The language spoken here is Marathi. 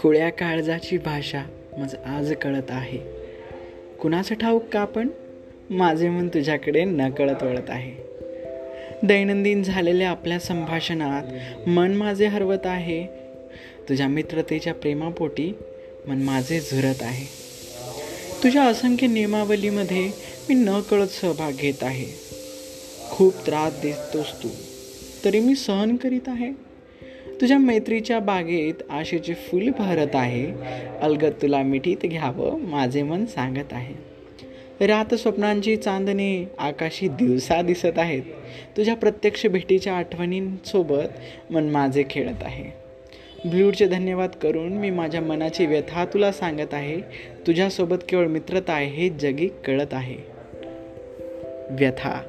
खुळ्या काळजाची भाषा मज आज कळत आहे. कुणाचं ठाऊक का पण माझे मन तुझ्याकडे न कळत वळत आहे. दैनंदिन झालेल्या आपल्या संभाषणात मन माझे हरवत आहे. तुझ्या मित्रतेच्या प्रेमापोटी मन माझे झुरत आहे. तुझ्या असंख्य नियमावलीमध्ये मी न कळत सहभाग घेत आहे. खूप त्रास देतोस तू. तरी मी सहन करीत आहे? तुझ्या मैत्रीच्या बागेत आशेचे फुल भरत आहे. अलगत तुला मिठीत घ्यावं माझे मन सांगत आहे. रात स्वप्नांची चांदणे आकाशी दिवसा दिसत आहेत. तुझ्या प्रत्यक्ष भेटीच्या आठवणींसोबत मन माझे खेळत आहे. ब्ल्यूडचे धन्यवाद करून मी माझ्या मनाची व्यथा तुला सांगत आहे. तुझ्यासोबत केवळ मित्रता आहे हे जगी कळत आहे. व्यथा.